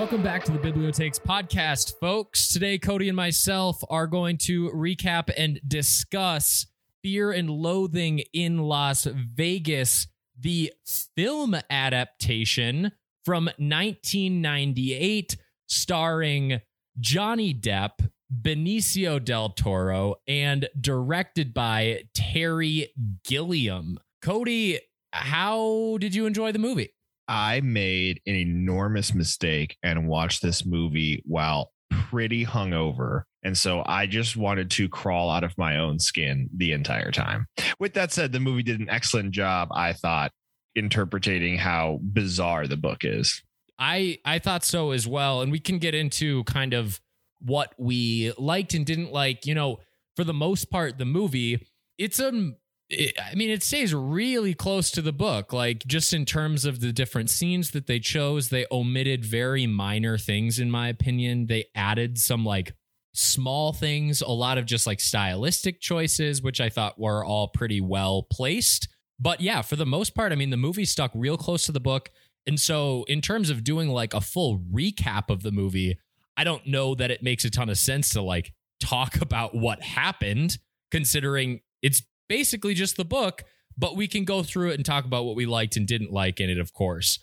Welcome back to the Bibliotheks podcast, folks. Today, Cody and myself are going to recap and discuss Fear and Loathing in Las Vegas, the film adaptation from 1998, starring Johnny Depp, Benicio del Toro, and directed by Terry Gilliam. Cody, how did you enjoy the movie? I made an enormous mistake and watched this movie while pretty hungover. And so I just wanted to crawl out of my own skin the entire time. With that said, the movie did an excellent job, I thought, interpreting how bizarre the book is. I I thought so as well, and we can get into kind of what we liked and didn't like. You know, for the most part, the movie it's a I mean, it stays really close to the book. Like, just in terms of the different scenes that they chose, they omitted very minor things, in my opinion. They added some like small things, a lot of just like stylistic choices, which I thought were all pretty well placed. But yeah, for the most part, I mean, the movie stuck real close to the book. And so, in terms of doing like a full recap of the movie, I don't know that it makes a ton of sense to like talk about what happened, considering it's basically just the book, but we can go through it and talk about what we liked and didn't like in it, of course.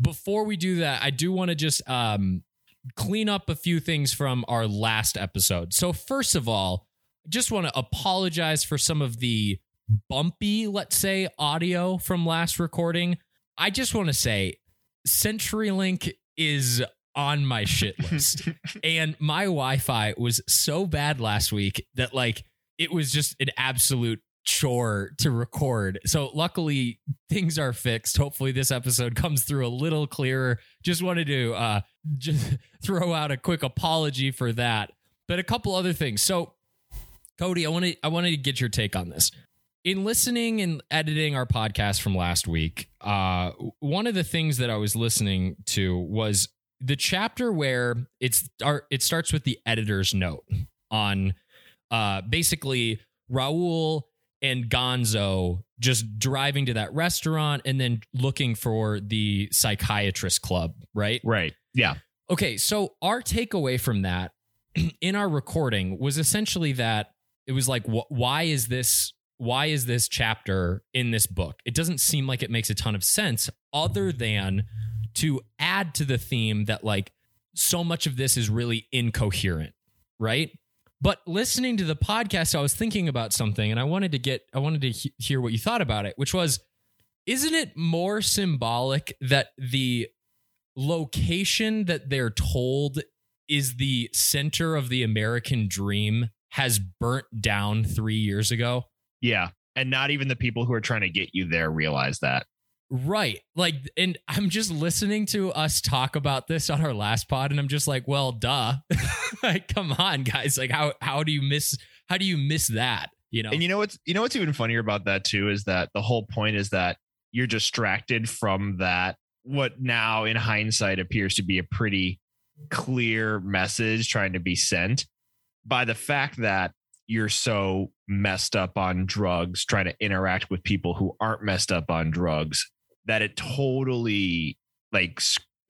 Before we do that, I do want to just um, clean up a few things from our last episode. So, first of all, I just want to apologize for some of the bumpy, let's say, audio from last recording. I just want to say CenturyLink is on my shit list. and my Wi Fi was so bad last week that, like, it was just an absolute chore to record. So luckily things are fixed. Hopefully this episode comes through a little clearer. Just wanted to uh just throw out a quick apology for that. But a couple other things. So Cody, I want to I wanted to get your take on this. In listening and editing our podcast from last week, uh one of the things that I was listening to was the chapter where it's it starts with the editor's note on uh basically Raoul and Gonzo just driving to that restaurant and then looking for the psychiatrist club, right? Right. Yeah. Okay, so our takeaway from that in our recording was essentially that it was like wh- why is this why is this chapter in this book? It doesn't seem like it makes a ton of sense other than to add to the theme that like so much of this is really incoherent, right? But listening to the podcast, I was thinking about something and I wanted to get, I wanted to he- hear what you thought about it, which was, isn't it more symbolic that the location that they're told is the center of the American dream has burnt down three years ago? Yeah. And not even the people who are trying to get you there realize that. Right. Like, and I'm just listening to us talk about this on our last pod, and I'm just like, well, duh. like, come on, guys. Like, how how do you miss how do you miss that? You know? And you know what's you know what's even funnier about that too is that the whole point is that you're distracted from that what now in hindsight appears to be a pretty clear message trying to be sent by the fact that you're so messed up on drugs trying to interact with people who aren't messed up on drugs that it totally like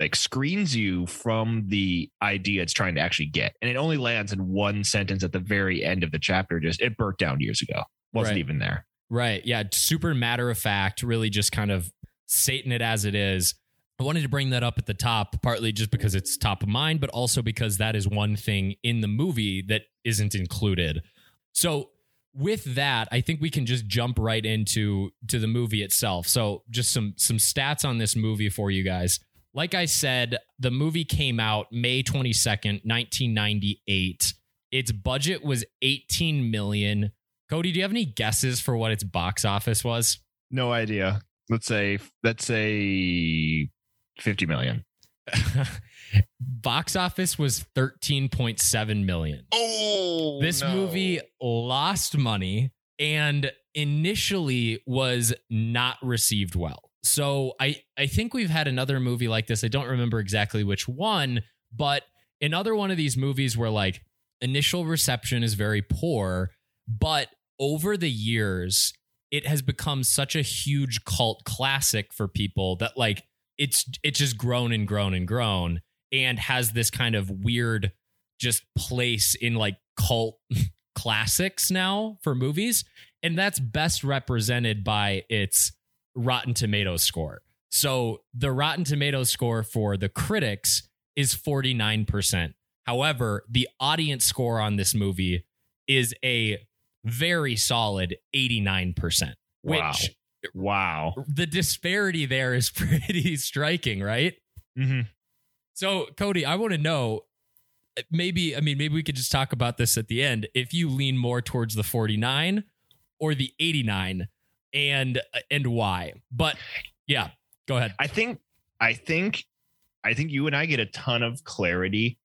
like screens you from the idea it's trying to actually get and it only lands in one sentence at the very end of the chapter just it burnt down years ago wasn't Right. even there Right. Yeah. Super matter of fact, really just kind of Satan it as it is. I wanted to bring that up at the top, partly just because it's top of mind, but also because that is one thing in the movie that isn't included. So with that, I think we can just jump right into to the movie itself. So just some some stats on this movie for you guys. Like I said, the movie came out May 22nd, 1998. Its budget was 18 million. Cody, do you have any guesses for what its box office was? no idea let's say let's say 50 million box office was 13.7 million. oh This movie lost money and initially was not received well. So I I think we've had another movie like this. I don't remember exactly which one, but another one of these movies where like initial reception is very poor, but over the years it has become such a huge cult classic for people that like it's it's just grown and grown and grown and has this kind of weird just place in like cult classics now for movies. And that's best represented by its Rotten Tomatoes score. So the Rotten Tomatoes score for the critics is 49%. However, the audience score on this movie is a very solid 89%, which Wow. Wow. the disparity there is pretty striking, right? Mm-hmm. So, Cody, I want to know maybe, I mean, maybe we could just talk about this at the end. If you lean more towards the 49 or the 89 and and why. But yeah, go ahead. I think I think I think you and I get a ton of clarity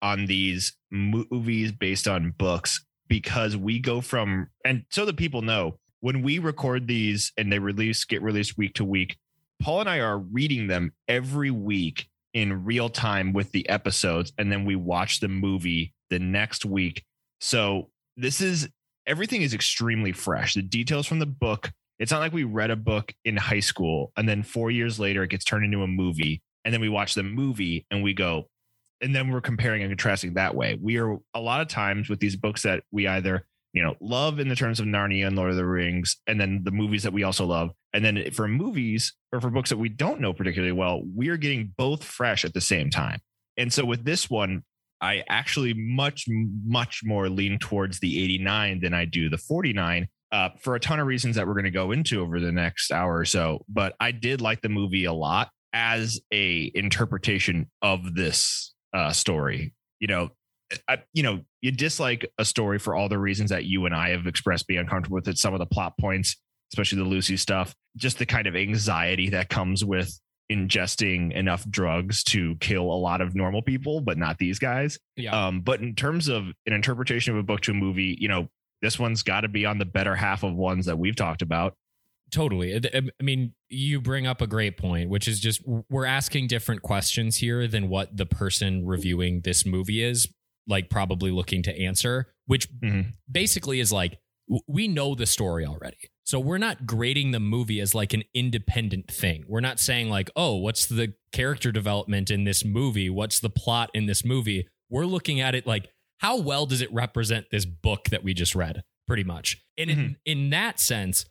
on these movies based on books because we go from and so the people know when we record these and they release get released week to week Paul and I are reading them every week in real time with the episodes and then we watch the movie the next week so this is everything is extremely fresh the details from the book it's not like we read a book in high school and then 4 years later it gets turned into a movie and then we watch the movie and we go and then we're comparing and contrasting that way. We are a lot of times with these books that we either, you know, love in the terms of Narnia and Lord of the Rings, and then the movies that we also love. And then for movies or for books that we don't know particularly well, we are getting both fresh at the same time. And so with this one, I actually much, much more lean towards the 89 than I do the 49 uh, for a ton of reasons that we're going to go into over the next hour or so. But I did like the movie a lot as a interpretation of this uh, story. You know, I, you know, you dislike a story for all the reasons that you and I have expressed being uncomfortable with it. Some of the plot points, especially the Lucy stuff, just the kind of anxiety that comes with ingesting enough drugs to kill a lot of normal people, but not these guys. Yeah. Um, but in terms of an interpretation of a book to a movie, you know, this one's got to be on the better half of ones that we've talked about. Totally. I I mean, you bring up a great point, which is just we're asking different questions here than what the person reviewing this movie is like probably looking to answer, which Mhm. basically is like w- we know the story already. So we're not grading the movie as like an independent thing. We're not saying like, "Oh, what's the character development in this movie? What's the plot in this movie?" We're looking at it like how well does it represent this book that we just read pretty much. And in, in that sense,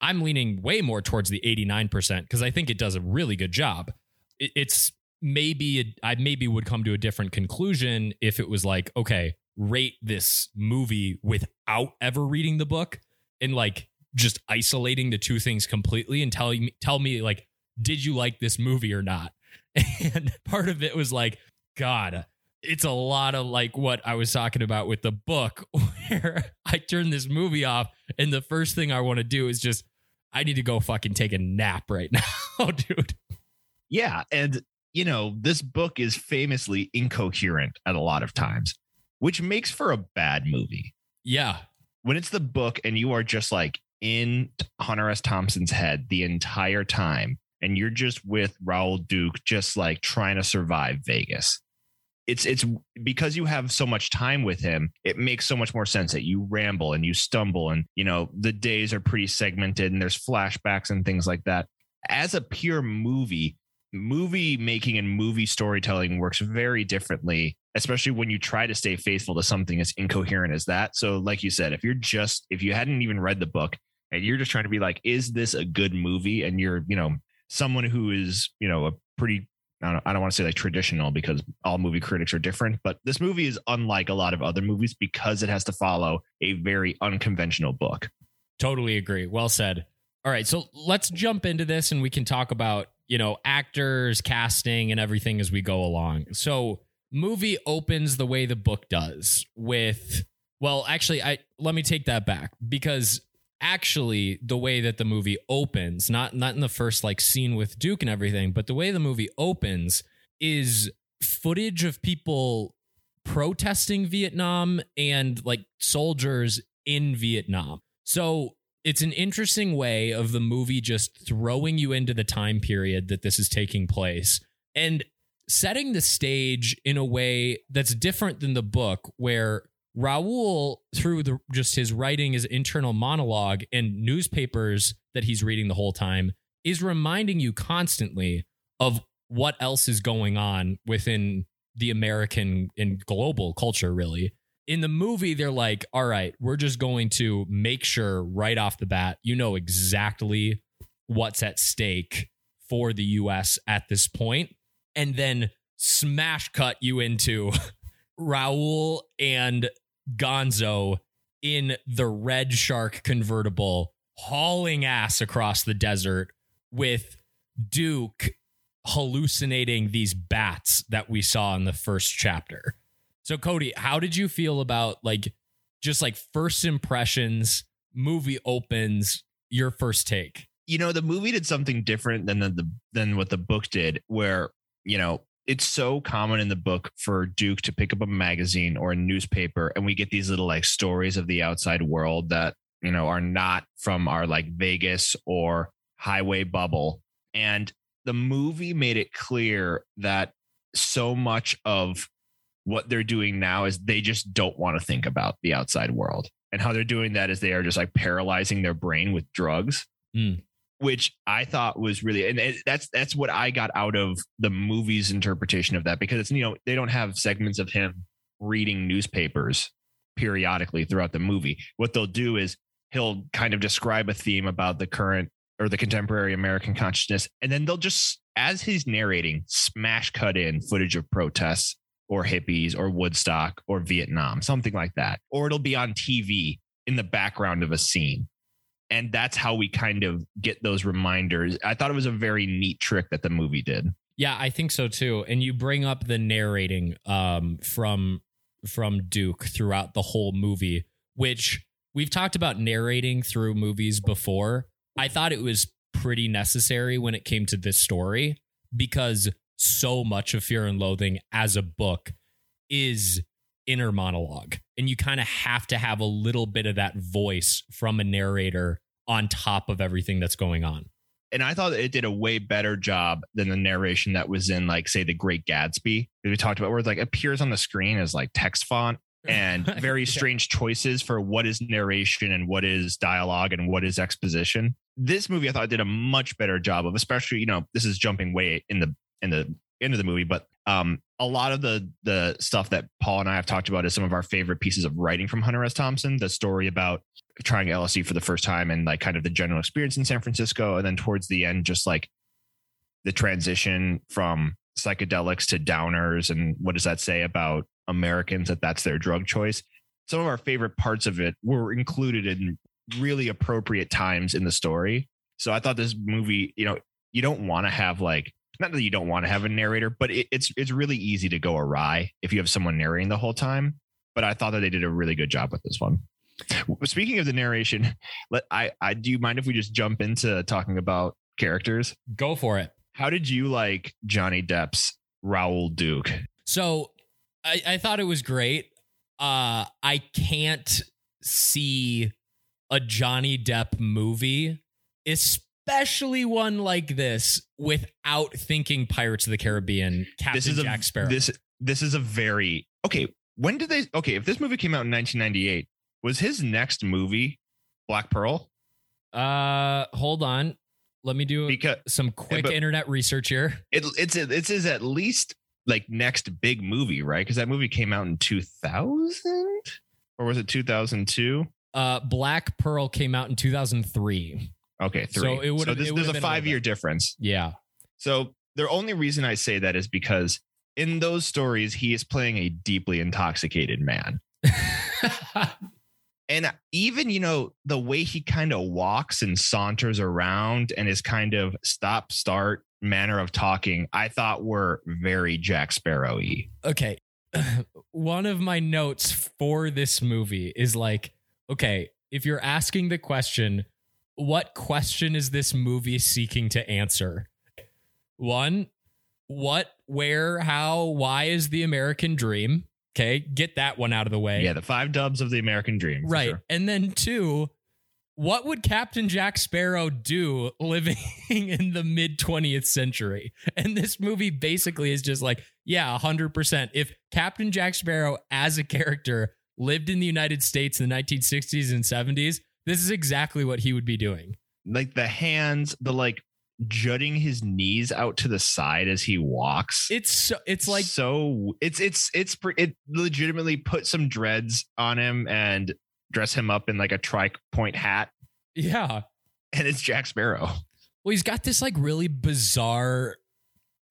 I'm leaning way more towards the 89% because I think it does a really good job. It, it's maybe I maybe would come to a different conclusion if it was like, okay, rate this movie without ever reading the book and like just isolating the two things completely and telling me tell me like, did you like this movie or not? And part of it was like, God, it's a lot of like what I was talking about with the book, where I turn this movie off, and the first thing I want to do is just, I need to go fucking take a nap right now, dude. Yeah. And, you know, this book is famously incoherent at a lot of times, which makes for a bad movie. Yeah. When it's the book and you are just like in Hunter S. Thompson's head the entire time, and you're just with Raoul Duke, just like trying to survive Vegas. It's it's because you have so much time with him, it makes so much more sense that you ramble and you stumble, and you know, the days are pretty segmented and there's flashbacks and things like that. As a pure movie, movie making and movie storytelling works very differently especially when you try to stay faithful to something as incoherent as that so like you said if you're just if you hadn't even read the book and you're just trying to be like is this a good movie and you're you know someone who is you know a pretty I don't, I don't want to say like traditional because all movie critics are different, but this movie is unlike a lot of other movies because it has to follow a very unconventional book. Totally agree. Well said. All right, so let's jump into this and we can talk about, you know, actors, casting and everything as we go along. So, movie opens the way the book does with well, actually I let me take that back because actually the way that the movie opens, not not in the first like scene with Duke and everything, but the way the movie opens is footage of people protesting Vietnam and like soldiers in Vietnam. So it's an interesting way of the movie just throwing you into the time period that this is taking place and setting the stage in a way that's different than the book where Raoul through the just his writing his internal monologue and newspapers that he's reading the whole time is reminding you constantly of what else is going on within the American and global culture, really. In the movie, they're like, all right, we're just going to make sure right off the bat, you know exactly what's at stake for the US at this point, and then smash cut you into Raoul and Gonzo in the Red Shark convertible, hauling ass across the desert with Duke hallucinating these bats that we saw in the first chapter. So Cody, how did you feel about like just like first impressions, movie opens, your first take? You know, the movie did something different than the, the than what the book did where, you know, it's so common in the book for Duke to pick up a magazine or a newspaper and we get these little like stories of the outside world that, you know, are not from our like Vegas or highway bubble. And the movie made it clear that so much of what they're doing now is they just don't want to think about the outside world. And how they're doing that is they are just like paralyzing their brain with drugs. Mm. Which I thought was really, and that's that's what I got out of the movie's interpretation of that because it's you know they don't have segments of him reading newspapers periodically throughout the movie. What they'll do is he'll kind of describe a theme about the current or the contemporary American consciousness. And then they'll just, as he's narrating, smash cut in footage of protests or hippies or Woodstock or Vietnam, something like that. Or it'll be on TV in the background of a scene. And that's how we kind of get those reminders. I thought it was a very neat trick that the movie did. Yeah, I think so too. And you bring up the narrating um, from from Duke throughout the whole movie, which we've talked about narrating through movies before. I thought it was pretty necessary when it came to this story because so much of Fear and Loathing as a book is inner monologue. And you kind of have to have a little bit of that voice from a narrator on top of everything that's going on. And I thought it did a way better job than the narration that was in, like, say, The Great Gatsby, we talked about, where it like appears on the screen as like text font and very strange choices for what is narration and what is dialogue and what is exposition. This movie I thought did a much better job of, especially you know this is jumping way in the in the end of the movie, but um, a lot of the the stuff that Paul and I have talked about is some of our favorite pieces of writing from Hunter S. Thompson. The story about trying LSD for the first time and like kind of the general experience in San Francisco, and then towards the end, just like the transition from psychedelics to downers and what does that say about Americans that that's their drug choice. Some of our favorite parts of it were included in really appropriate times in the story. So I thought this movie, you know, you don't want to have like not that you don't want to have a narrator, but it, it's it's really easy to go awry if you have someone narrating the whole time. But I thought that they did a really good job with this one. Speaking of the narration, let I I do you mind if we just jump into talking about characters? Go for it. How did you like Johnny Depp's Raoul Duke? So I, I thought it was great. Uh, I can't see a Johnny Depp movie, especially one like this, without thinking Pirates of the Caribbean, Captain this is Jack Sparrow. this this is a very okay. When did they? Okay, if this movie came out in 1998, was his next movie Black Pearl? Uh, hold on. Let me do because, some quick internet research here. It, it's it's his at least like next big movie, right? Because that movie came out in 2000 or was it 2002? Uh, Black Pearl came out in 2003. Okay, three. So it would. So there's a five year difference. Yeah. So the only reason I say that is because in those stories he is playing a deeply intoxicated man. and even you know the way he kind of walks and saunters around and his kind of stop start manner of talking I thought were very Jack Sparrow-y. Okay. One of my notes for this movie is like, okay, if you're asking the question, what question is this movie seeking to answer? One, what, where, how, why is the American dream? Okay, get that one out of the way. Yeah, the five dubs of the American dream. Right. Sure. And then two, what would Captain Jack Sparrow do living in the mid 20th century? And this movie basically is just like, yeah, 100%. If Captain Jack Sparrow as a character lived in the United States in the 1960s and 70s, this is exactly what he would be doing. Like the hands, the like jutting his knees out to the side as he walks. It's so, it's like so it's it's it's it legitimately put some dreads on him and dress him up in like a tri point hat yeah. and it's Jack Sparrow. Well, he's got this like really bizarre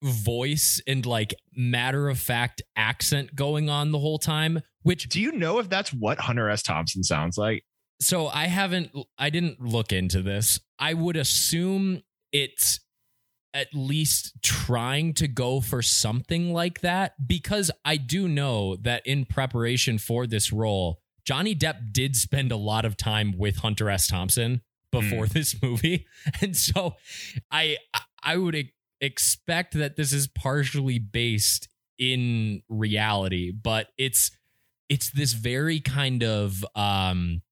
voice and like matter of fact accent going on the whole time, which Do you know if that's what Hunter S. Thompson sounds like? So I haven't I didn't look into this. I would assume it's at least trying to go for something like that because I do know that in preparation for this role, Johnny Depp did spend a lot of time with Hunter S. Thompson before this movie. And so I I would e- expect that this is partially based in reality, but it's it's this very kind of um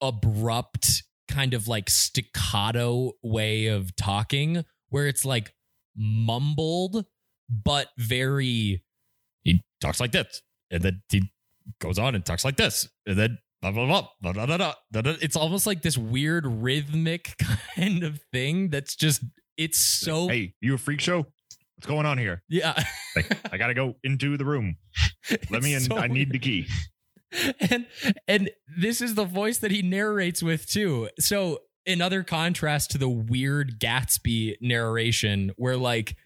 abrupt kind of like staccato way of talking where it's like mumbled but very he talks like this and then he goes on and talks like this and then blah, blah, blah, blah, blah, blah, blah. it's almost like this weird rhythmic kind of thing that's just it's so hey you a freak show? What's going on here? Yeah. Like, i gotta go into the room. Let me in. so i need weird. the key. and and this is the voice that he narrates with too. So another contrast to the weird Gatsby narration, where like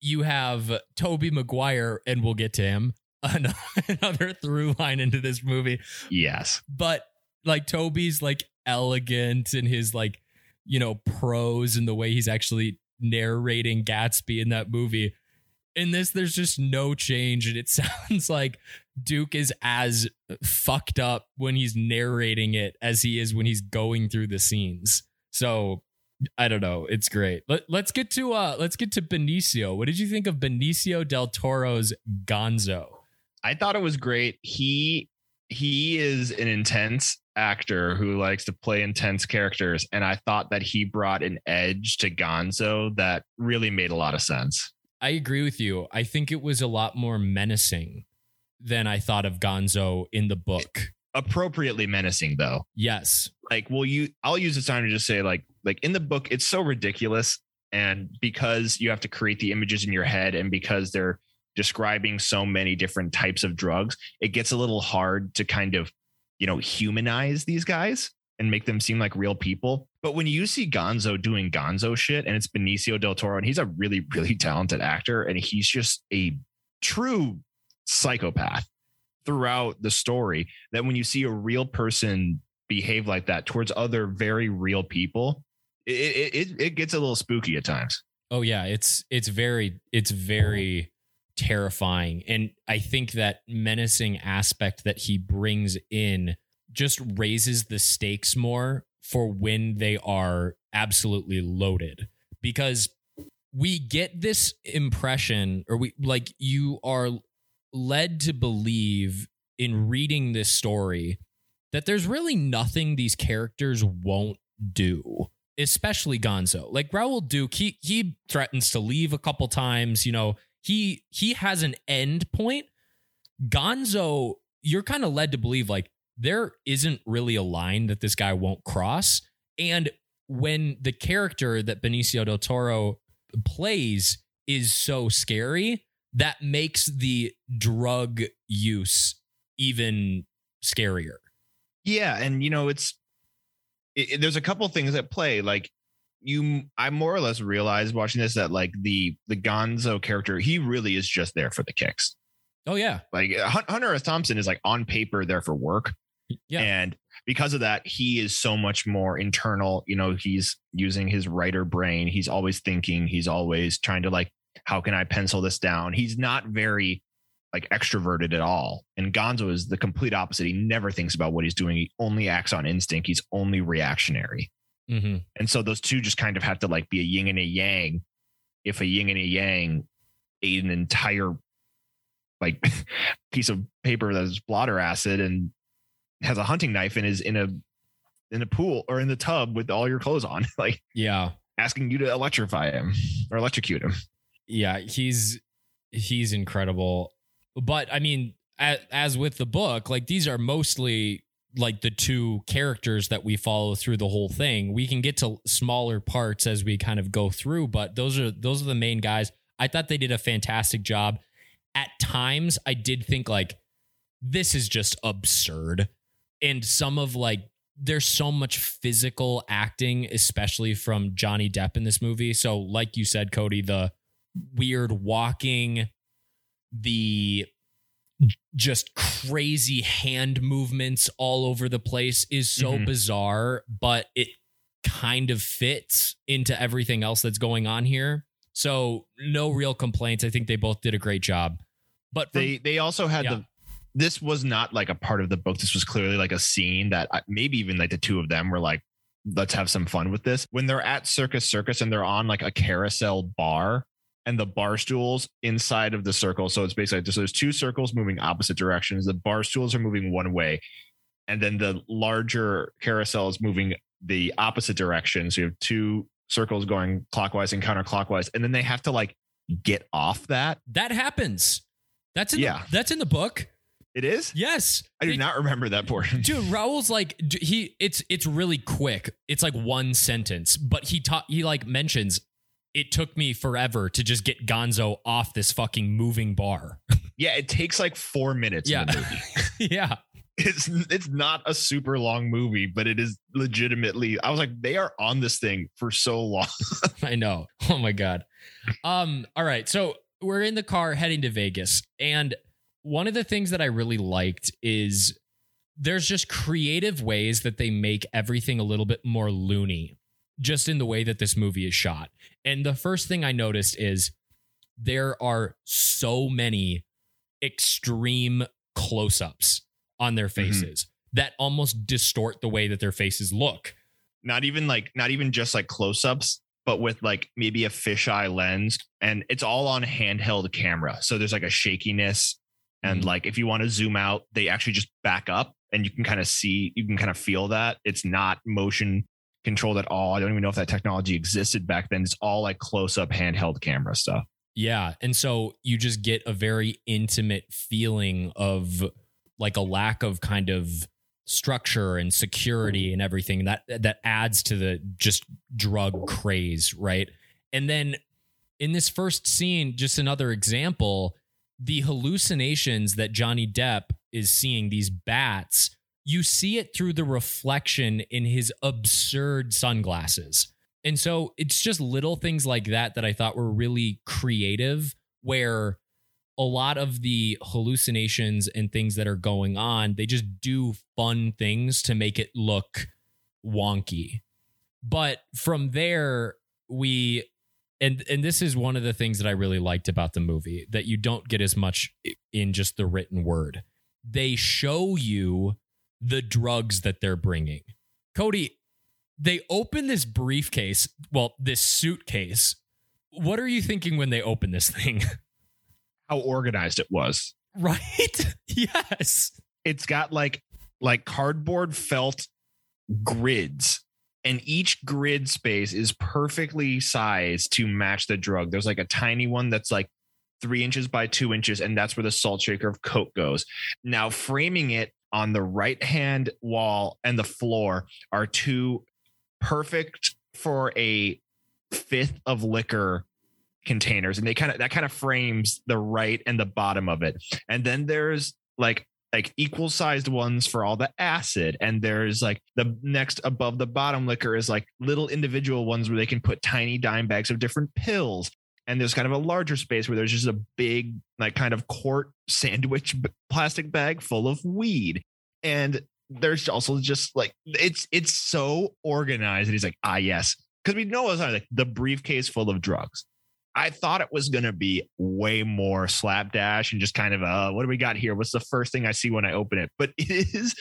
you have Tobey Maguire, and we'll get to him. an- Another through line into this movie, Yes. but like Tobey's like elegant and his like you know prose and the way he's actually narrating Gatsby in that movie. In this, there's just no change, and it sounds like Duke is as fucked up when he's narrating it as he is when he's going through the scenes. So I don't know. It's great. Let, let's get to uh let's get to Benicio. What did you think of Benicio del Toro's Gonzo? I thought it was great. He he is an intense actor who likes to play intense characters, and I thought that he brought an edge to Gonzo that really made a lot of sense. I agree with you. I think it was a lot more menacing than I thought of Gonzo in the book. Appropriately menacing, though. Yes. Like, well, you I'll use this time to just say, like, like in the book, it's so ridiculous, and because you have to create the images in your head, and because they're describing so many different types of drugs, it gets a little hard to kind of, you know, humanize these guys and make them seem like real people. But when you see Gonzo doing Gonzo shit, and it's Benicio del Toro, and he's a really, really talented actor, and he's just a true psychopath throughout the story, that when you see a real person behave like that towards other very real people, it it, it, gets a little spooky at times. Oh yeah, it's it's very it's very terrifying and I think that menacing aspect that he brings in just raises the stakes more for when they are absolutely loaded. Because we get this impression or we like you are led to believe in reading this story that there's really nothing these characters won't do especially gonzo. Like raoul duke he he threatens to leave a couple times you know he he has an end point. Gonzo you're kind of led to believe like there isn't really a line that this guy won't cross and when the character that benicio del toro plays is so scary that makes the drug use even scarier. Yeah, and you know, it's it, it- there's a couple things at play. Like you, I more or less realized watching this that like the the Gonzo character, he really is just there for the kicks. Oh yeah. Like Hunter S. Thompson is like on paper there for work, Yeah. and because of that, he is so much more internal. You know, he's using his writer brain. He's always thinking. He's always trying to like, how can I pencil this down? He's not very like extroverted at all. And Gonzo is the complete opposite. He never thinks about what he's doing. He only acts on instinct. He's only reactionary. hmm And so those two just kind of have to like be a yin and a yang. If a yin and a yang ate an entire like piece of paper that is blotter acid and has a hunting knife and is in a in a pool or in the tub with all your clothes on, like Yeah. asking you to electrify him or electrocute him. Yeah. He's he's incredible. But I mean, as, as with the book, like these are mostly like the two characters that we follow through the whole thing. We can get to smaller parts as we kind of go through, but those are those are the main guys. I thought they did a fantastic job. At times I did think like this is just absurd. And some of like there's so much physical acting especially from Johnny Depp in this movie. So like you said Cody, the weird walking the just crazy hand movements all over the place is so Mhm. bizarre, but it kind of fits into everything else that's going on here. So no real complaints. I think they both did a great job. But from- they they also had Yeah. the this was not like a part of the book this was clearly like a scene that I- maybe even like the two of them were like let's have some fun with this when they're at circus circus and they're on like a carousel bar and the bar stools inside of the circle so it's basically just there's two circles moving opposite directions the bar stools are moving one way and then the larger carousel is moving the opposite direction so you have two circles going clockwise and counterclockwise and then they have to like get off that that happens. That's in Yeah. the, that's in the book. It is Yes. I do They- not remember that portion. Dude, Raoul's like he it's it's really quick. It's like one sentence, but he taught he like mentions it took me forever to just get Gonzo off this fucking moving bar. Yeah, it takes like four minutes. Yeah. In the movie. yeah. It's it's not a super long movie, but it is legitimately. I was like, they are on this thing for so long. I know. Oh my god. Um all right. So we're in the car heading to Vegas and one of the things that I really liked is there's just creative ways that they make everything a little bit more loony just in the way that this movie is shot. And the first thing I noticed is there are so many extreme close-ups on their mm-hmm. faces that almost distort the way that their faces look. Not even like not even just like close ups, but with like maybe a fisheye lens, and it's all on handheld camera. So there's like a shakiness, and Mhm. like if you want to zoom out, they actually just back up, and you can kind of see, you can kind of feel that it's not motion controlled at all. I don't even know if that technology existed back then. It's all like close up handheld camera stuff. Yeah. And so you just get a very intimate feeling of like a lack of kind of structure and security and everything that that adds to the just drug craze, right? And then in this first scene, just another example, the hallucinations that Johnny Depp is seeing these bats, you see it through the reflection in his absurd sunglasses. And so it's just little things like that that I thought were really creative, where a lot of the hallucinations and things that are going on, they just do fun things to make it look wonky. But from there, we and and this is one of the things that I really liked about the movie that you don't get as much in just the written word. They show you the drugs that they're bringing. Cody, they open this briefcase, well, this suitcase. What are you thinking when they open this thing? How organized it was. right? yes. it's got like like cardboard felt grids and each grid space is perfectly sized to match the drug. There's like a tiny one that's like three inches by two inches and that's where the salt shaker of coke goes. Now framing it on the right hand wall and the floor are two perfect for a fifth of liquor containers and they kind of that kind of frames the right and the bottom of it. And then there's like like equal sized ones for all the acid and there's like the next above the bottom liquor is like little individual ones where they can put tiny dime bags of different pills and there's kind of a larger space where there's just a big like kind of quart sandwich plastic bag full of weed and there's also just like it's it's so organized and he's like ah yes because we know it's like the briefcase full of drugs I thought it was going to be way more slapdash and just kind of uh what do we got here? What's the first thing I see when I open it? But it is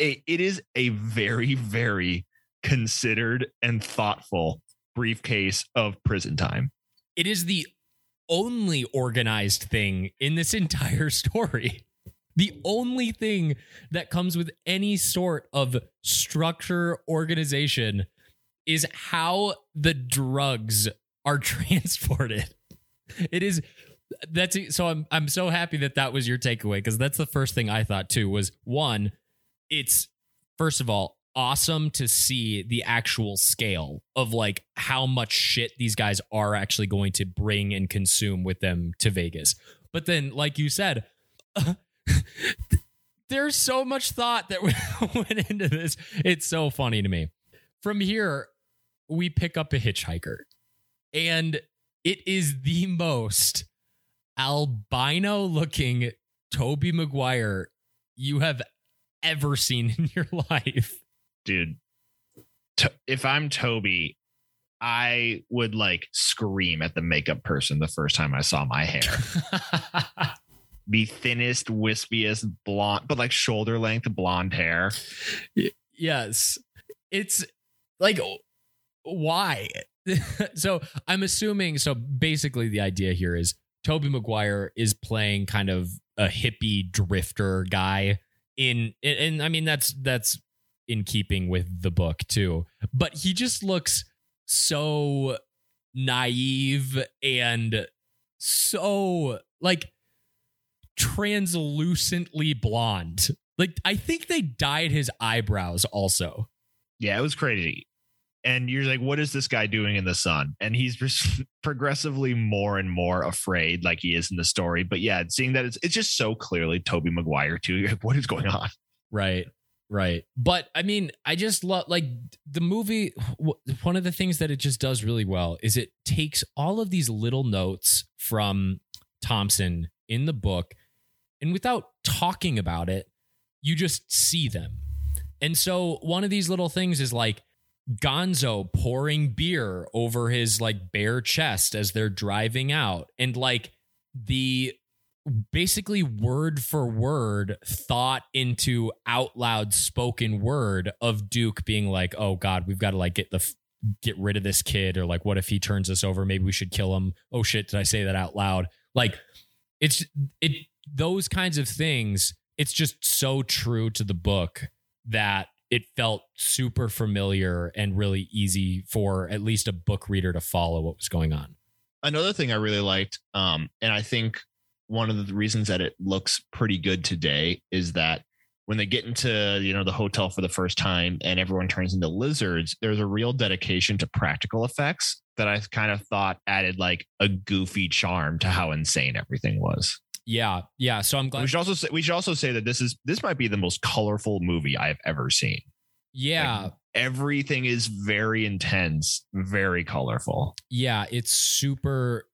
a it is a very very considered and thoughtful briefcase of prison time. It is the only organized thing in this entire story. The only thing that comes with any sort of structure, organization is how the drugs are transported. It is that's so I'm I'm so happy that that was your takeaway because that's the first thing I thought too was one it's first of all, awesome to see the actual scale of like how much shit these guys are actually going to bring and consume with them to Vegas. But then, like you said, there's so much thought that went into this. It's so funny to me. From here, we pick up a hitchhiker, and it is the most albino looking Tobey Maguire you have ever seen in your life. Dude, to, if I'm Tobey, I would like scream at the makeup person the first time I saw my hair. the thinnest, wispiest blonde, but like shoulder length blonde hair. Yes. It's like, why? so I'm assuming, so basically the idea here is Tobey Maguire is playing kind of a hippie drifter guy in and I mean that's that's in keeping with the book too. But he just looks so naive and so like translucently blonde. Like I think they dyed his eyebrows also. Yeah, it was crazy. And you're like, what is this guy doing in the sun? And he's progressively more and more afraid, like he is in the story. But yeah, seeing that it's it's just so clearly Tobey Maguire too. Like, what is going on? Right. Right. But I mean, I just love like the movie. One of the things that it just does really well is it takes all of these little notes from Thompson in the book and without talking about it, you just see them. And so one of these little things is like Gonzo pouring beer over his like bare chest as they're driving out. And like the basically word for word thought into out loud spoken word of Duke being like, "Oh God, we've got to like get the get rid of this kid," or like, "What if he turns us over? Maybe we should kill him." Oh shit, did I say that out loud? Like, it's it those kinds of things. It's just so true to the book that it felt super familiar and really easy for at least a book reader to follow what was going on. Another thing I really liked, um, and I think one of the reasons that it looks pretty good today is that when they get into you know the hotel for the first time and everyone turns into lizards there's a real dedication to practical effects that i kind of thought added like a goofy charm to how insane everything was yeah yeah so i'm glad we should also say we should also say that this is this might be the most colorful movie i've ever seen yeah like, everything is very intense very colorful yeah it's super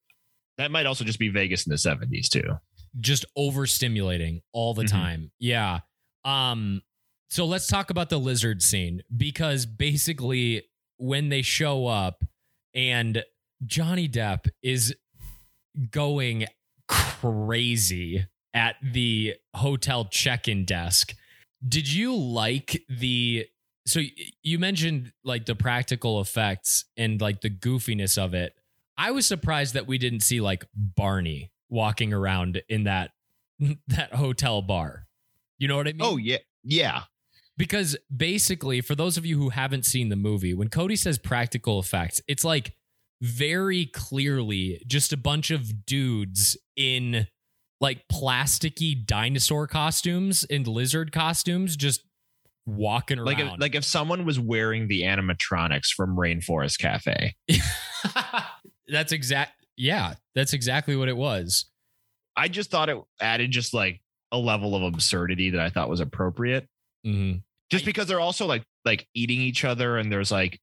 that might also just be Vegas in the 70s too. Just overstimulating all the mm-hmm. time. Yeah. Um so let's talk about the lizard scene because basically when they show up and Johnny Depp is going crazy at the hotel check-in desk. Did you like the so you mentioned like the practical effects and like the goofiness of it. I was surprised that we didn't see like Barney walking around in that that hotel bar. You know what I mean? Oh yeah. Yeah. Because basically, for those of you who haven't seen the movie, when Cody says practical effects, it's like very clearly just a bunch of dudes in like plasticky dinosaur costumes and lizard costumes just walking around. Like if, like if someone was wearing the animatronics from Rainforest Cafe. That's exact. Yeah, that's exactly what it was. I just thought it added just like a level of absurdity that I thought was appropriate. Mm-hmm. Just because they're also like like eating each other and there's like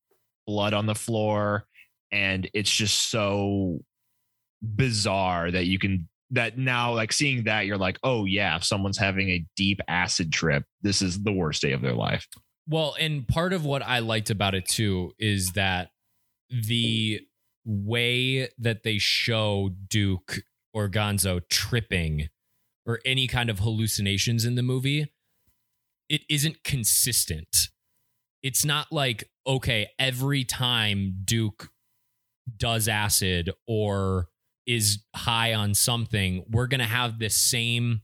blood on the floor and it's just so bizarre that you can that now like seeing that you're like oh yeah if someone's having a deep acid trip this is the worst day of their life well and part of what i liked about it too is that the way that they show Duke or Gonzo tripping or any kind of hallucinations in the movie, it isn't consistent. It's not like, okay, every time Duke does acid or is high on something, we're going to have this same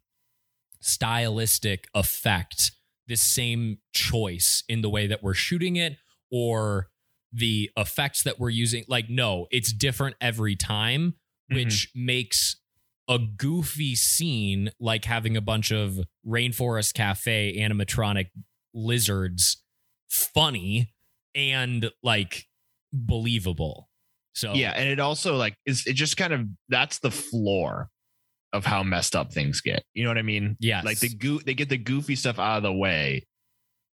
stylistic effect, this same choice in the way that we're shooting it or the effects that we're using. Like, no, it's different every time, which mm-hmm. makes a goofy scene like having a bunch of Rainforest Cafe animatronic lizards funny and like believable. So Yeah, and it also like is it just kind of that's the floor of how messed up things get. You know what I mean? Yeah. Like the goo they get the goofy stuff out of the way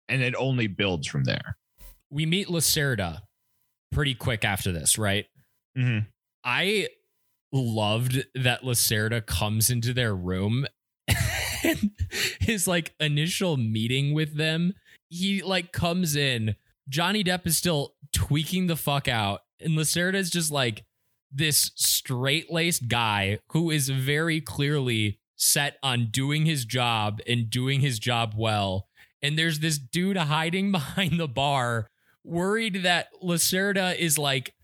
and it only builds from there. we meet Lacerda pretty quick after this, right? Mm-hmm. I loved that Lacerda comes into their room and his like initial meeting with them. He like comes in. Johnny Depp is still tweaking the fuck out, and Lacerda is just like this straight laced guy who is very clearly set on doing his job and doing his job well. And there's this dude hiding behind the bar, worried that Lacerda is like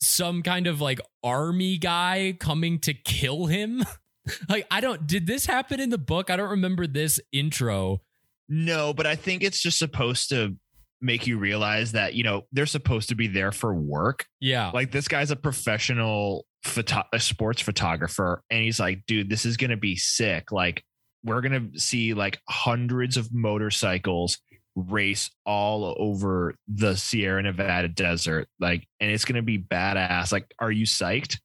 some kind of like army guy coming to kill him. like, I don't, did this happen in the book? I don't remember this intro. No, but I think it's just supposed to make you realize that, you know, they're supposed to be there for work. Yeah. Like this guy's a professional photo- a sports photographer and he's like, dude, this is going to be sick. Like we're going to see like hundreds of motorcycles race all over the Sierra Nevada desert. Like and it's going to be badass. Like are you psyched?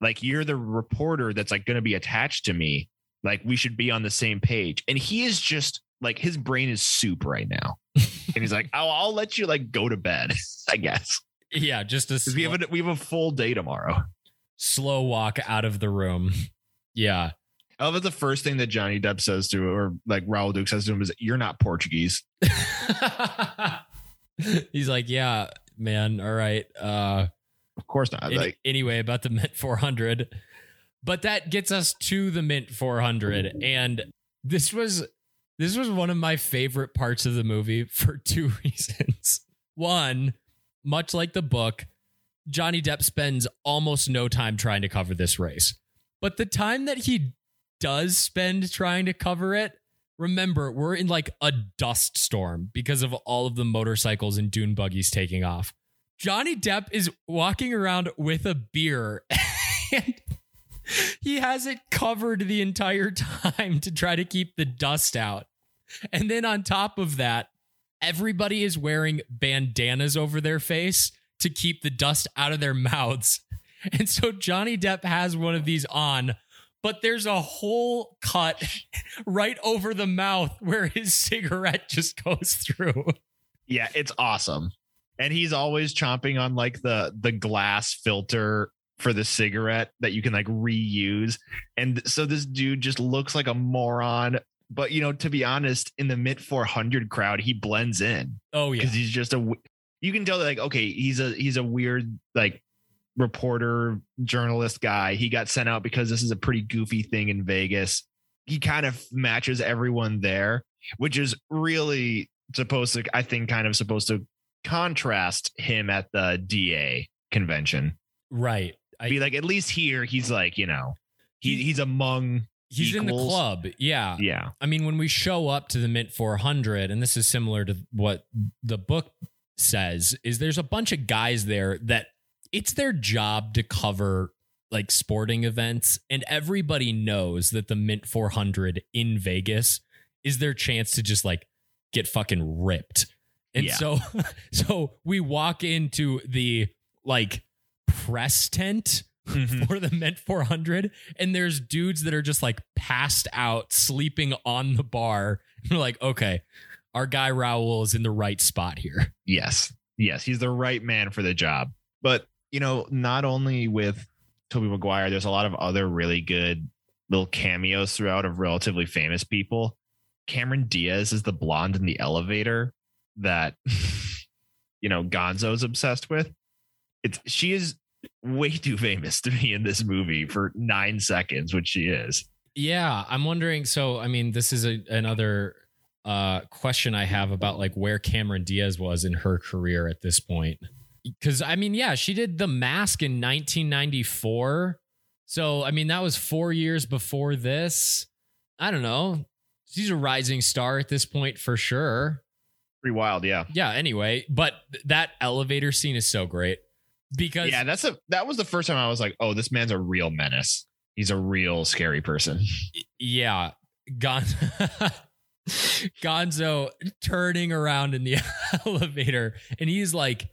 Like you're the reporter that's like going to be attached to me. Like we should be on the same page. And he is just like his brain is soup right now. and he's like, "I'll, I'll let you like go to bed, I guess." yeah. Just a we have a, we have a full day tomorrow. slow walk out of the room. Yeah. I love that the first thing that Johnny Depp says to or like Raoul Duke says to him is, "You're not Portuguese." He's like, yeah, man. All right. Uh, Of course not. any- like, anyway, about the Mint 400. But that gets us to the Mint 400. And this was this was one of my favorite parts of the movie for two reasons. One, much like the book, Johnny Depp spends almost no time trying to cover this race. But the time that he does spend trying to cover it, remember, we're in like a dust storm because of all of the motorcycles and dune buggies taking off. Johnny Depp is walking around with a beer and he has it covered the entire time to try to keep the dust out. And then on top of that, everybody is wearing bandanas over their face to keep the dust out of their mouths. And so Johnny Depp has one of these on, but there's a whole cut right over the mouth where his cigarette just goes through. yeah, it's awesome. And he's always chomping on like the the glass filter for the cigarette that you can like reuse. And so this dude just looks like a moron. But you know, to be honest, in the Mint 400 crowd, he blends in. Oh yeah. because he's just a. you can tell that like okay he's a he's a weird like reporter journalist guy he got sent out because this is a pretty goofy thing in vegas he kind of matches everyone there which is really supposed to i think kind of supposed to contrast him at the da convention Right. I, be like at least here he's like you know he, He- he's among he's in the club. Yeah. yeah I mean, when we show up to the Mint 400, and this is similar to what the book says, is there's a bunch of guys there that it's their job to cover like sporting events, and everybody knows that the Mint 400 in Vegas is their chance to just like get fucking ripped. And Yeah. so, so we walk into the like press tent Mhm. for the Mint 400, and there's dudes that are just like passed out, sleeping on the bar. And we're like, okay, our guy Raoul is in the right spot here. Yes. Yes. He's the right man for the job. But, you know, not only with Tobey Maguire, there's a lot of other really good little cameos throughout of relatively famous people. Cameron Diaz is the blonde in the elevator that, you know, Gonzo's obsessed with. It's she is way too famous to be in this movie for nine seconds, which she is. Yeah, I'm wondering. So, I mean, this is a, another uh, question I have about like where Cameron Diaz was in her career at this point. Because I mean, yeah, she did The Mask in 1994. So, I mean, that was four years before this. I don't know. She's a rising star at this point for sure. Pretty wild, yeah. Yeah. Anyway, but that elevator scene is so great because Yeah, that's a that was the first time I was like, oh, this man's a real menace. He's a real scary person. yeah, Gon- Gonzo turning around in the elevator and he's like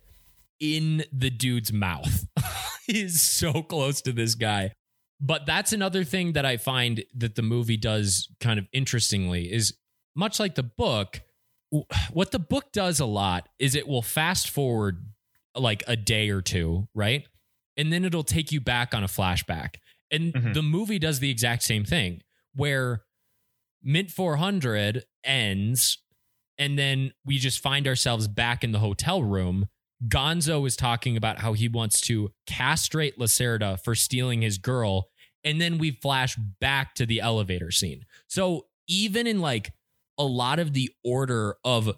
in the dude's mouth. he's so close to this guy. But that's another thing that I find that the movie does kind of interestingly is much like the book, what the book does a lot is it will fast forward like a day or two, right? And then it'll take you back on a flashback. And Mhm. the movie does the exact same thing where Mint 400 ends and then we just find ourselves back in the hotel room. Gonzo is talking about how he wants to castrate Lacerda for stealing his girl. And then we flash back to the elevator scene. So even in like a lot of the order of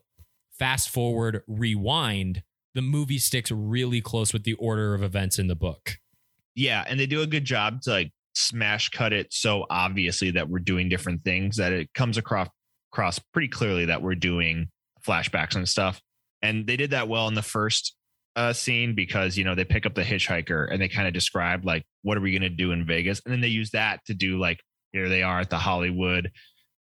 fast forward, rewind, the movie sticks really close with the order of events in the book. Yeah, and they do a good job to like smash cut it so obviously that we're doing different things that it comes across across pretty clearly that we're doing flashbacks and stuff. And they did that well in the first uh, scene because you know they pick up the hitchhiker and they kind of describe like what are we going to do in Vegas, and then they use that to do like here they are at the Hollywood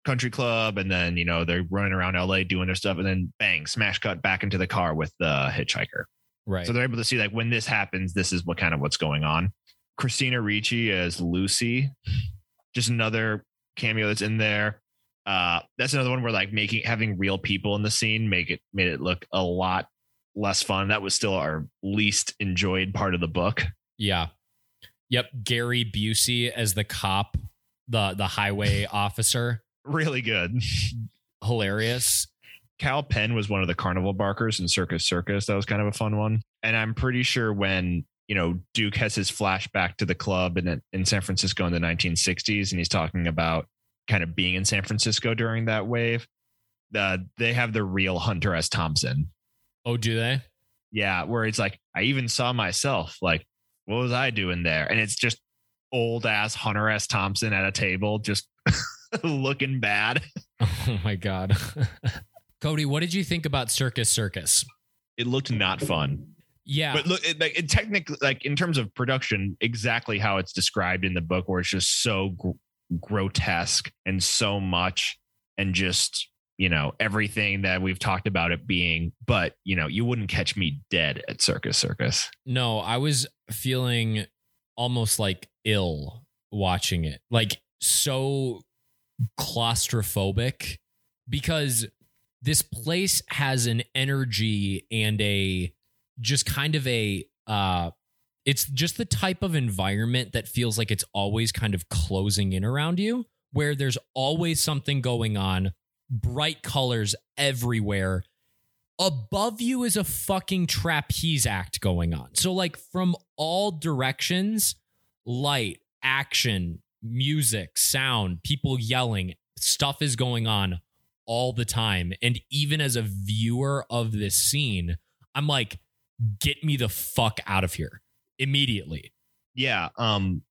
country club and then you know they're running around LA doing their stuff and then bang smash cut back into the car with the hitchhiker. Right. So they're able to see like when this happens, this is what kind of what's going on. Christina Ricci as Lucy, just another cameo that's in there. Uh, that's another one where like making having real people in the scene make it made it look a lot less fun. That was still our least enjoyed part of the book. Yeah. Yep. Gary Busey as the cop, the the highway officer. Really good. Hilarious. Kal Penn was one of the carnival barkers in Circus Circus. That was kind of a fun one. And I'm pretty sure when you know Duke has his flashback to the club in in San Francisco in the 1960s, and he's talking about kind of being in San Francisco during that wave. Uh, they have the real Hunter S. Thompson. Oh, do they? Yeah, where it's like I even saw myself. Like, what was I doing there? And it's just old ass Hunter S. Thompson at a table, just looking bad. Oh my god. Cody, what did you think about Circus Circus? It looked not fun. Yeah. but look it, like it technically like in terms of production exactly how it's described in the book where it's just so gr- grotesque and so much and just you know everything that we've talked about it being but you know you wouldn't catch me dead at circus circus no, I was feeling almost like ill watching it. Like so claustrophobic because this place has an energy and a just kind of a uh it's just the type of environment that feels like it's always kind of closing in around you where there's always something going on bright colors everywhere. Above you is a fucking trapeze act going on. So like from all directions light action music sound people yelling stuff is going on all the time and even as a viewer of this scene i'm like get me the fuck out of here immediately. yeah um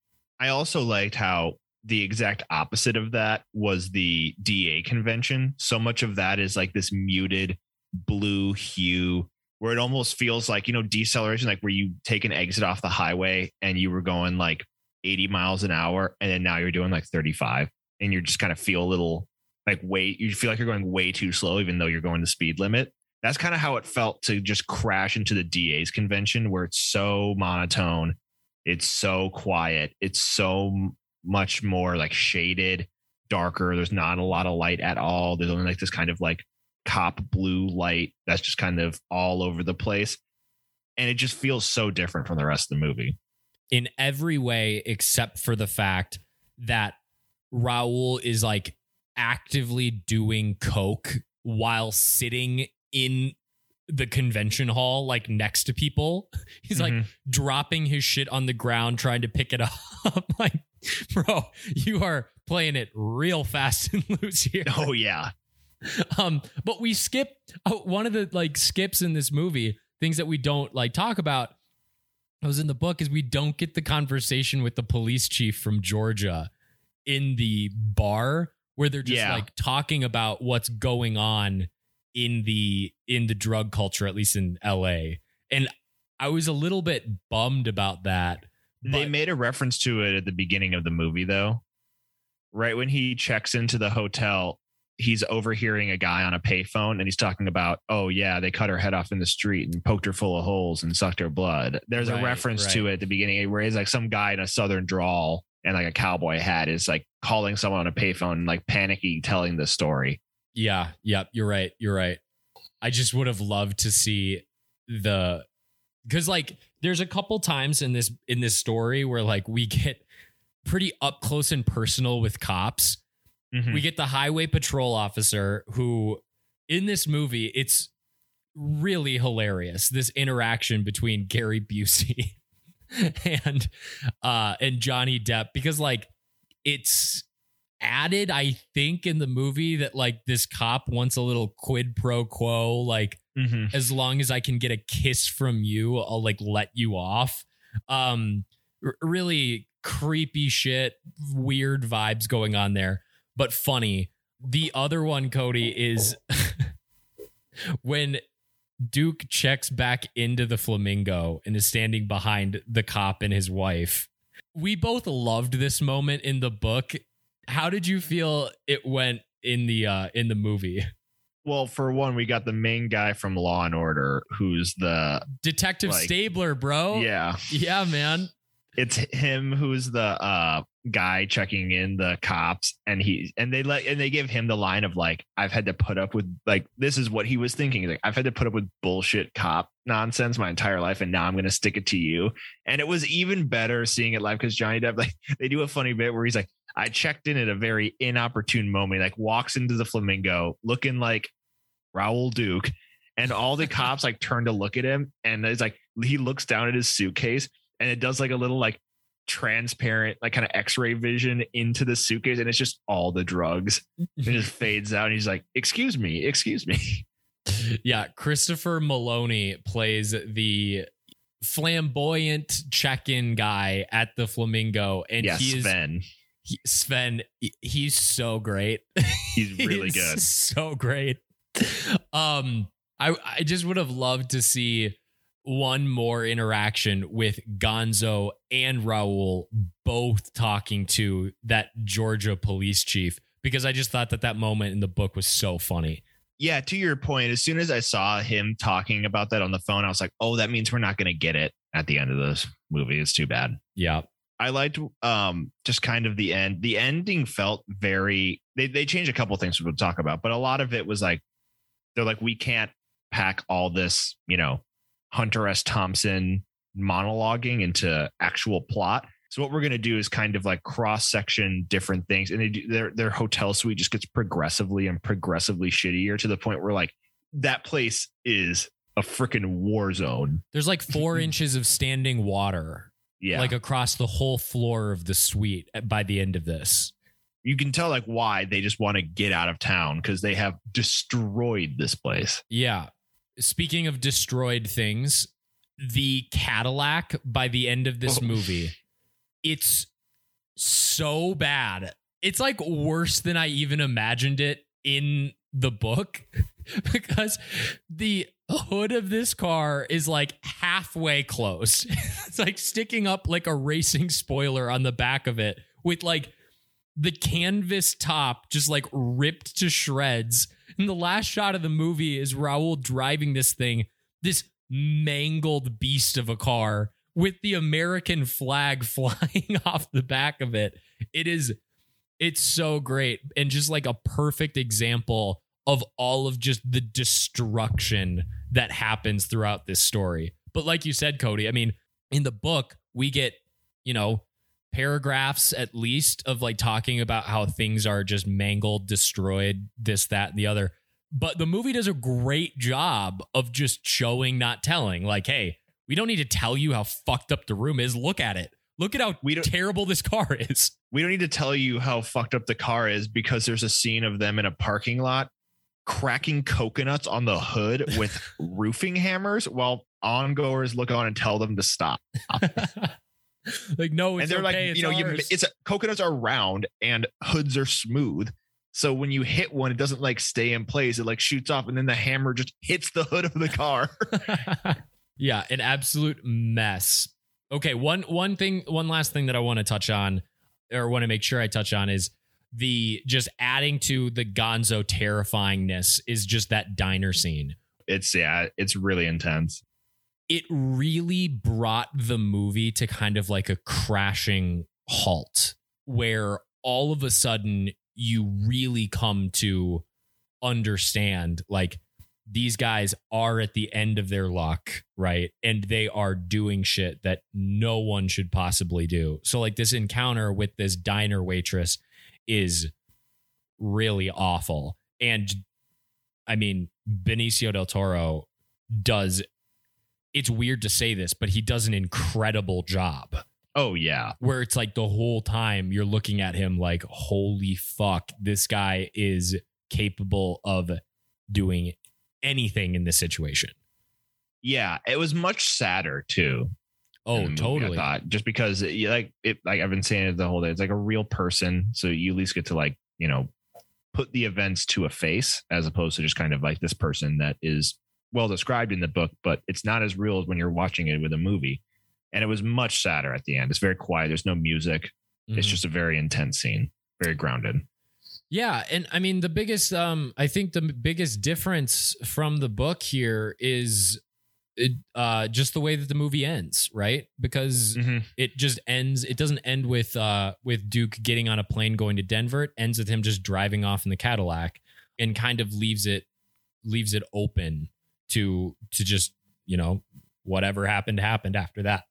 i also liked how the exact opposite of that was the da convention so much of that is like this muted blue hue where it almost feels like you know deceleration like where you take an exit off the highway and you were going like 80 miles an hour and then now you're doing like 35 and you just kind of feel a little like way you feel like you're going way too slow even though you're going the speed limit. That's kind of how it felt to just crash into the DA's convention where it's so monotone it's so quiet it's so much more like shaded darker there's not a lot of light at all there's only like this kind of like cop blue light that's just kind of all over the place and it just feels so different from the rest of the movie in every way except for the fact that Raoul is like actively doing coke while sitting in the convention hall like next to people. He's like Mhm. dropping his shit on the ground trying to pick it up. like, bro, you are playing it real fast and loose here. oh yeah um but we skip oh, one of the like skips in this movie things that we don't like talk about I was in the book is we don't get the conversation with the police chief from Georgia in the bar where they're just Yeah. like talking about what's going on in the in the drug culture at least in LA and I was a little bit bummed about that They made a reference to it at the beginning of the movie, though. Right when he checks into the hotel, he's overhearing a guy on a payphone and he's talking about, oh yeah, they cut her head off in the street and poked her full of holes and sucked her blood. There's Right, a reference right. to it at the beginning where he's like some guy in a southern drawl and like a cowboy hat is like calling someone on a payphone, like panicky, telling the story. Yeah, yep, you're right. You're right. I just would have loved to see the cuz like there's a couple times in this in this story where like we get pretty up close and personal with cops. Mhm. We get the highway patrol officer who in this movie it's really hilarious this interaction between Gary Busey and uh and Johnny Depp because like it's added I think in the movie that like this cop wants a little quid pro quo like Mhm. as long as I can get a kiss from you, I'll like let you off. Um, r- really creepy shit, weird vibes going on there, but funny. The other one, Cody, is when Duke checks back into the flamingo and is standing behind the cop and his wife. We both loved this moment in the book. How did you feel it went in the uh in the movie? Well, for one, we got the main guy from Law and Order, who's the Detective Like, Stabler, bro. yeah, Yeah, man. it's him who's the uh guy checking in the cops and he and they let and they give him the line of like i've had to put up with like this is what he was thinking like i've had to put up with bullshit cop nonsense my entire life and now i'm gonna stick it to you. And it was even better seeing it live because johnny depp like they do a funny bit where he's like i checked in at a very inopportune moment like walks into the flamingo looking like raoul duke and all the cops like turn to look at him and it's like he looks down at his suitcase and it does like a little like transparent like kind of x-ray vision into the suitcase and it's just all the drugs it just fades out and he's like excuse me excuse me Yeah, Christopher Meloni plays the flamboyant check-in guy at the Flamingo, and yes he is Sven he- Sven. He's so great. he's really He's good So great. Um, I I just would have loved to see one more interaction with Gonzo and Raoul both talking to that Georgia police chief because I just thought that that moment in the book was so funny. yeah to your point as soon as i saw him talking about that on the phone i was like oh that means we're not going to get it at the end of this movie it's too bad Yeah. I liked um just kind of the end. The ending felt very they they changed a couple things we'll talk about, but a lot of it was like they're like we can't pack all this, you know, Hunter S. Thompson monologuing into actual plot. So what we're gonna do is kind of like cross section different things, and they do, their their hotel suite just gets progressively and progressively shittier to the point where like that place is a freaking war zone. There's like four inches of standing water, Yeah, like across the whole floor of the suite by the end of this. you can tell like why they just want to get out of town because they have destroyed this place. Yeah. Speaking of destroyed things, the Cadillac by the end of this Oh. movie, it's so bad. It's like worse than I even imagined it in the book because the hood of this car is like halfway closed. it's like sticking up like a racing spoiler on the back of it with like the canvas top just like ripped to shreds. And the last shot of the movie is Raoul driving this thing, this mangled beast of a car with the American flag flying off the back of it. It is it's so great and just like a perfect example of all of just the destruction that happens throughout this story. But like you said Cody, I mean, in the book we get, you know, paragraphs at least of like talking about how things are just mangled, destroyed, this, that, and the other. But the movie does a great job of just showing, not telling. Like, hey, we don't need to tell you how fucked up the room is. Look at it. Look at how We don't- terrible this car is. We don't need to tell you how fucked up the car is because there's a scene of them in a parking lot cracking coconuts on the hood with roofing hammers while ongoers look on and tell them to stop. like, no, it's and they're okay, like, you know, you, it's coconuts are round and hoods are smooth. So when you hit one, it doesn't like stay in place. It like shoots off, and then the hammer just hits the hood of the car. yeah, an absolute mess. Okay, one one thing, one last thing that I want to touch on, or want to make sure I touch on is the just adding to the Gonzo terrifyingness is just that diner scene. It's yeah, it's really intense. It really brought the movie to kind of like a crashing halt where all of a sudden you really come to understand like these guys are at the end of their luck, right? And they are doing shit that no one should possibly do. So, like, this encounter with this diner waitress is really awful. And I mean, Benicio del Toro does, it's weird to say this, but he does an incredible job. Oh, yeah. Where it's like the whole time you're looking at him like, holy fuck, this guy is capable of doing anything in this situation. Yeah, it was much sadder too. Oh, movie, totally. Thought, just because like it, like I've been saying it the whole day. It's like a real person, so you at least get to like you know put the events to a face as opposed to just kind of like this person that is well described in the book, but it's not as real as when you're watching it with a movie. And it was much sadder at the end. It's very quiet. There's no music. Mm-hmm. It's just a very intense scene, very grounded. Yeah, and I mean the biggest um I think the biggest difference from the book here is it, uh just the way that the movie ends, right? Because mm-hmm. it just ends it doesn't end with uh with Duke getting on a plane going to Denver. It ends with him just driving off in the Cadillac and kind of leaves it leaves it open to to just, you know, whatever happened happened after that.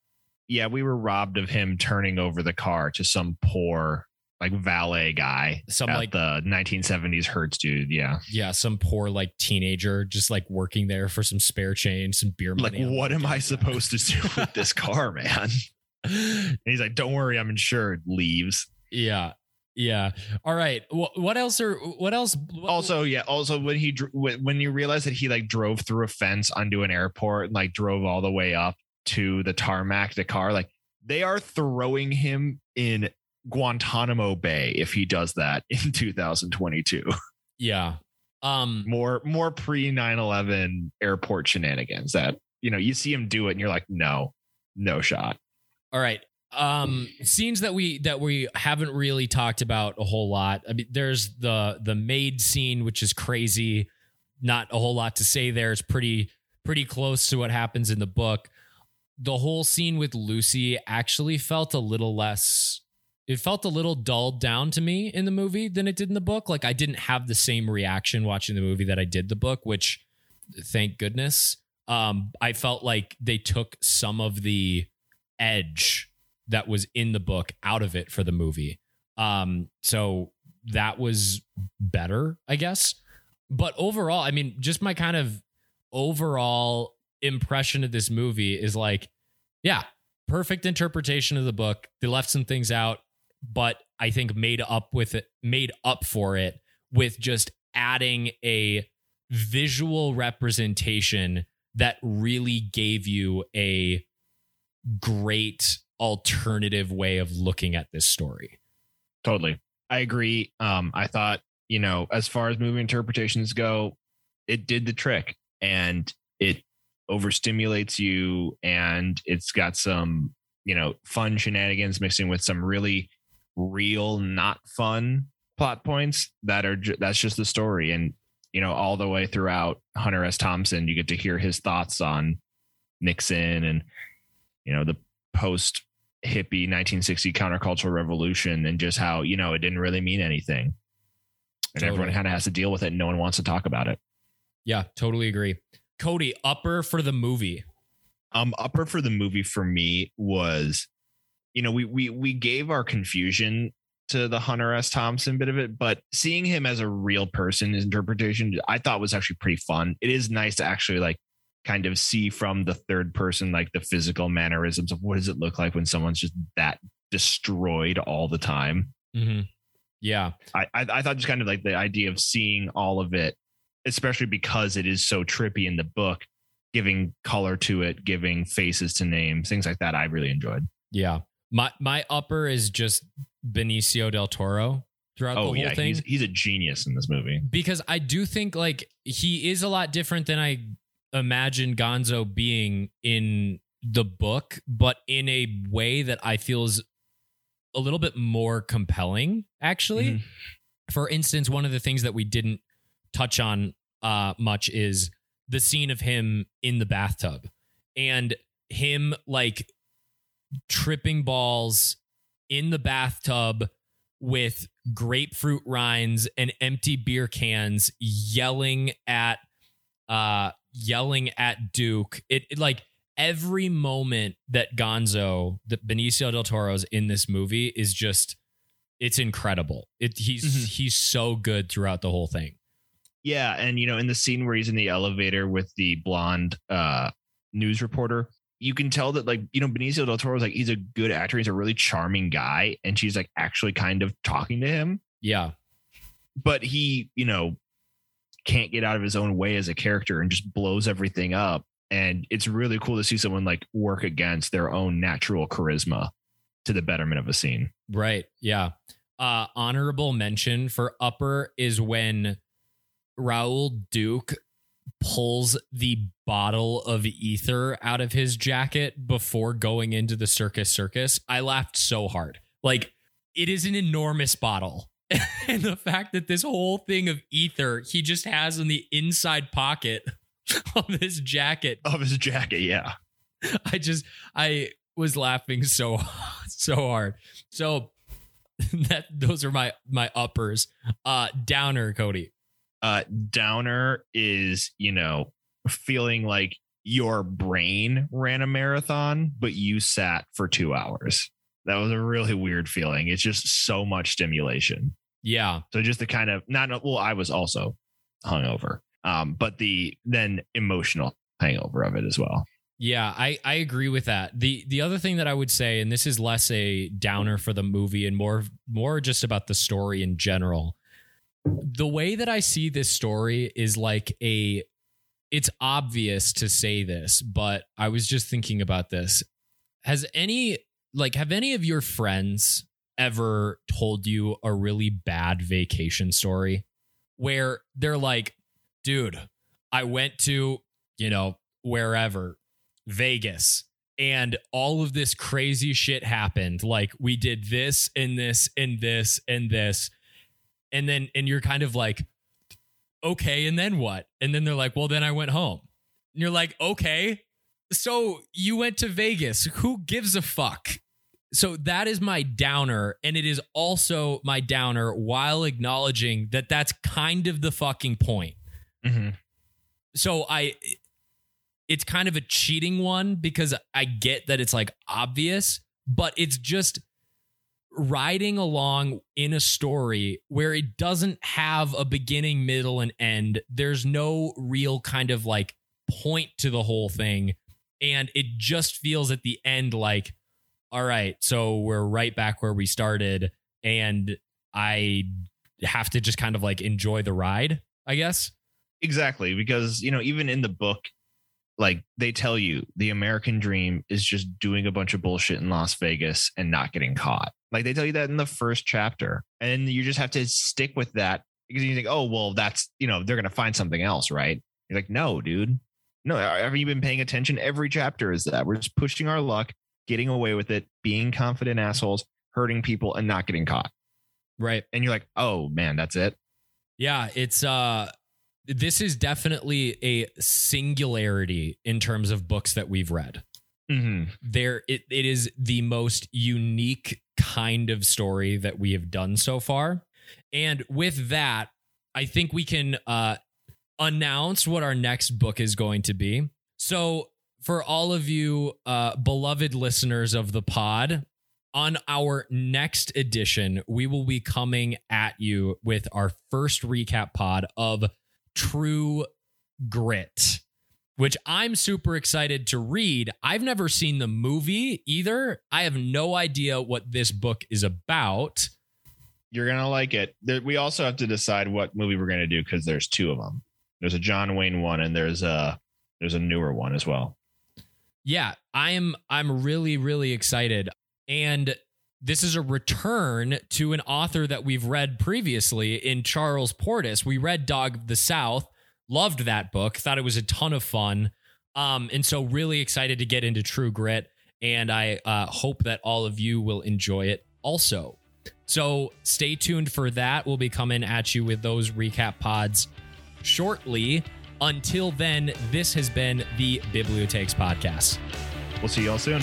Yeah, we were robbed of him turning over the car to some poor like valet guy, some like the 1970s Hertz dude. Yeah, yeah, some poor like teenager just like working there for some spare change, some beer money. Like, what am I supposed to do with this car, man? and he's like, "Don't worry, I'm insured." Leaves. Yeah, yeah. All right. What else are? What else? Also, yeah. Also, when he when you realize that he like drove through a fence onto an airport and like drove all the way up to the tarmac, the car, like they are throwing him in Guantanamo Bay if he does that in 2022. Yeah. Um more more pre 9/11 airport shenanigans that you know, you see him do it and you're like, "No. No shot." All right. Um scenes that we that we haven't really talked about a whole lot. I mean, there's the the maid scene which is crazy. Not a whole lot to say there. It's pretty pretty close to what happens in the book. The whole scene with Lucy actually felt a little less it felt a little dulled down to me in the movie than it did in the book. Like I didn't have the same reaction watching the movie that I did the book, which thank goodness. Um, I felt like they took some of the edge that was in the book out of it for the movie. Um, so that was better, I guess. But overall, I mean, just my kind of overall impression of this movie is like, yeah, perfect interpretation of the book. They left some things out but I think made up with it, made up for it with just adding a visual representation that really gave you a great alternative way of looking at this story. Totally. I agree. Um, I thought, you know, as far as movie interpretations go, it did the trick and it overstimulates you and it's got some, you know, fun shenanigans mixing with some really real, not fun plot points that are ju- that's just the story. And you know, all the way throughout Hunter S. Thompson, you get to hear his thoughts on Nixon and you know the post hippie 1960 countercultural revolution and just how you know it didn't really mean anything and totally. everyone kind of has to deal with it and no one wants to talk about it yeah totally agree cody upper for the movie um upper for the movie for me was you know, we we we gave our confusion to the Hunter S. Thompson bit of it, but seeing him as a real person, his interpretation, I thought was actually pretty fun. It is nice to actually like kind of see from the third person, like the physical mannerisms of what does it look like when someone's just that destroyed all the time. Mm-hmm. Yeah, I, I I thought just kind of like the idea of seeing all of it, especially because it is so trippy in the book, giving color to it, giving faces to names, things like that. I really enjoyed. Yeah, my my upper is just Benicio del Toro throughout oh, the whole yeah. thing. He's, he's a genius in this movie because I do think like he is a lot different than I imagine Gonzo being in the book, but in a way that I feel is a little bit more compelling, actually. Mhm. For instance, one of the things that we didn't touch on uh, much is the scene of him in the bathtub and him like tripping balls in the bathtub with grapefruit rinds and empty beer cans yelling at uh yelling at Duke. It, it like every moment that Gonzo, that Benicio del Toro's in this movie is just it's incredible. It he's Mhm. he's so good throughout the whole thing. Yeah, and you know, in the scene where he's in the elevator with the blonde uh news reporter, you can tell that like, you know, Benicio del Toro is like he's a good actor, he's a really charming guy, and she's like actually kind of talking to him, Yeah. but he, you know, can't get out of his own way as a character and just blows everything up. And it's really cool to see someone like work against their own natural charisma to the betterment of a scene. Right. Yeah. Uh honorable mention for upper is when Raoul Duke pulls the bottle of ether out of his jacket before going into the circus circus. I laughed so hard. Like it is an enormous bottle. and the fact that this whole thing of ether he just has in the inside pocket of his jacket Of his jacket, yeah. I just I was laughing so so hard. So that those are my my uppers. Uh downer, Cody. uh downer is you know feeling like your brain ran a marathon but you sat for two hours that was a really weird feeling it's just so much stimulation Yeah. so just the kind of not well i was also hungover um but the then emotional hangover of it as well Yeah, I I agree with that. The the other thing that I would say and this is less a downer for the movie and more more just about the story in general. The way that I see this story is like a it's obvious to say this, but I was just thinking about this. Has any like have any of your friends ever told you a really bad vacation story where they're like, dude, I went to, you know, wherever, Vegas, and all of this crazy shit happened. Like we did this and this and this and this. And then, and you're kind of like, okay, and then what? And then they're like, well, then I went home. And you're like, okay. So you went to Vegas. Who gives a fuck? So that is my downer. And it is also my downer while acknowledging that that's kind of the fucking point. Mm-hmm. So I, it's kind of a cheating one because I get that it's like obvious, but it's just riding along in a story where it doesn't have a beginning, middle, and end. There's no real kind of like point to the whole thing. And it just feels at the end like, all right, so we're right back where we started. And I have to just kind of like enjoy the ride, I guess. exactly because you know even in the book like they tell you the american dream is just doing a bunch of bullshit in las vegas and not getting caught like they tell you that in the first chapter and you just have to stick with that because you think oh well that's you know they're gonna find something else right you're like no dude no have you been paying attention every chapter is that we're just pushing our luck getting away with it being confident assholes hurting people and not getting caught Right. and you're like oh man that's it Yeah, it's uh this is definitely a singularity in terms of books that we've read. mm-hmm. There it, it is the most unique kind of story that we have done so far. And with that, I think we can uh announce what our next book is going to be. So for all of you uh beloved listeners of the pod, on our next edition, we will be coming at you with our first recap pod of True Grit, which I'm super excited to read. I've never seen the movie either. I have no idea what this book is about. You're gonna like it. We also have to decide what movie we're gonna do because there's two of them. There's a John Wayne one, and there's a there's a newer one as well. Yeah, I am I'm really really excited and this is a return to an author that we've read previously in Charles Portis. We read Dog of the South, loved that book, thought it was a ton of fun. Um and so really excited to get into True Grit and I uh hope that all of you will enjoy it also. So stay tuned for that. We'll be coming at you with those recap pods shortly. Until then, this has been the Bibliotheques Podcast. We'll see y'all soon.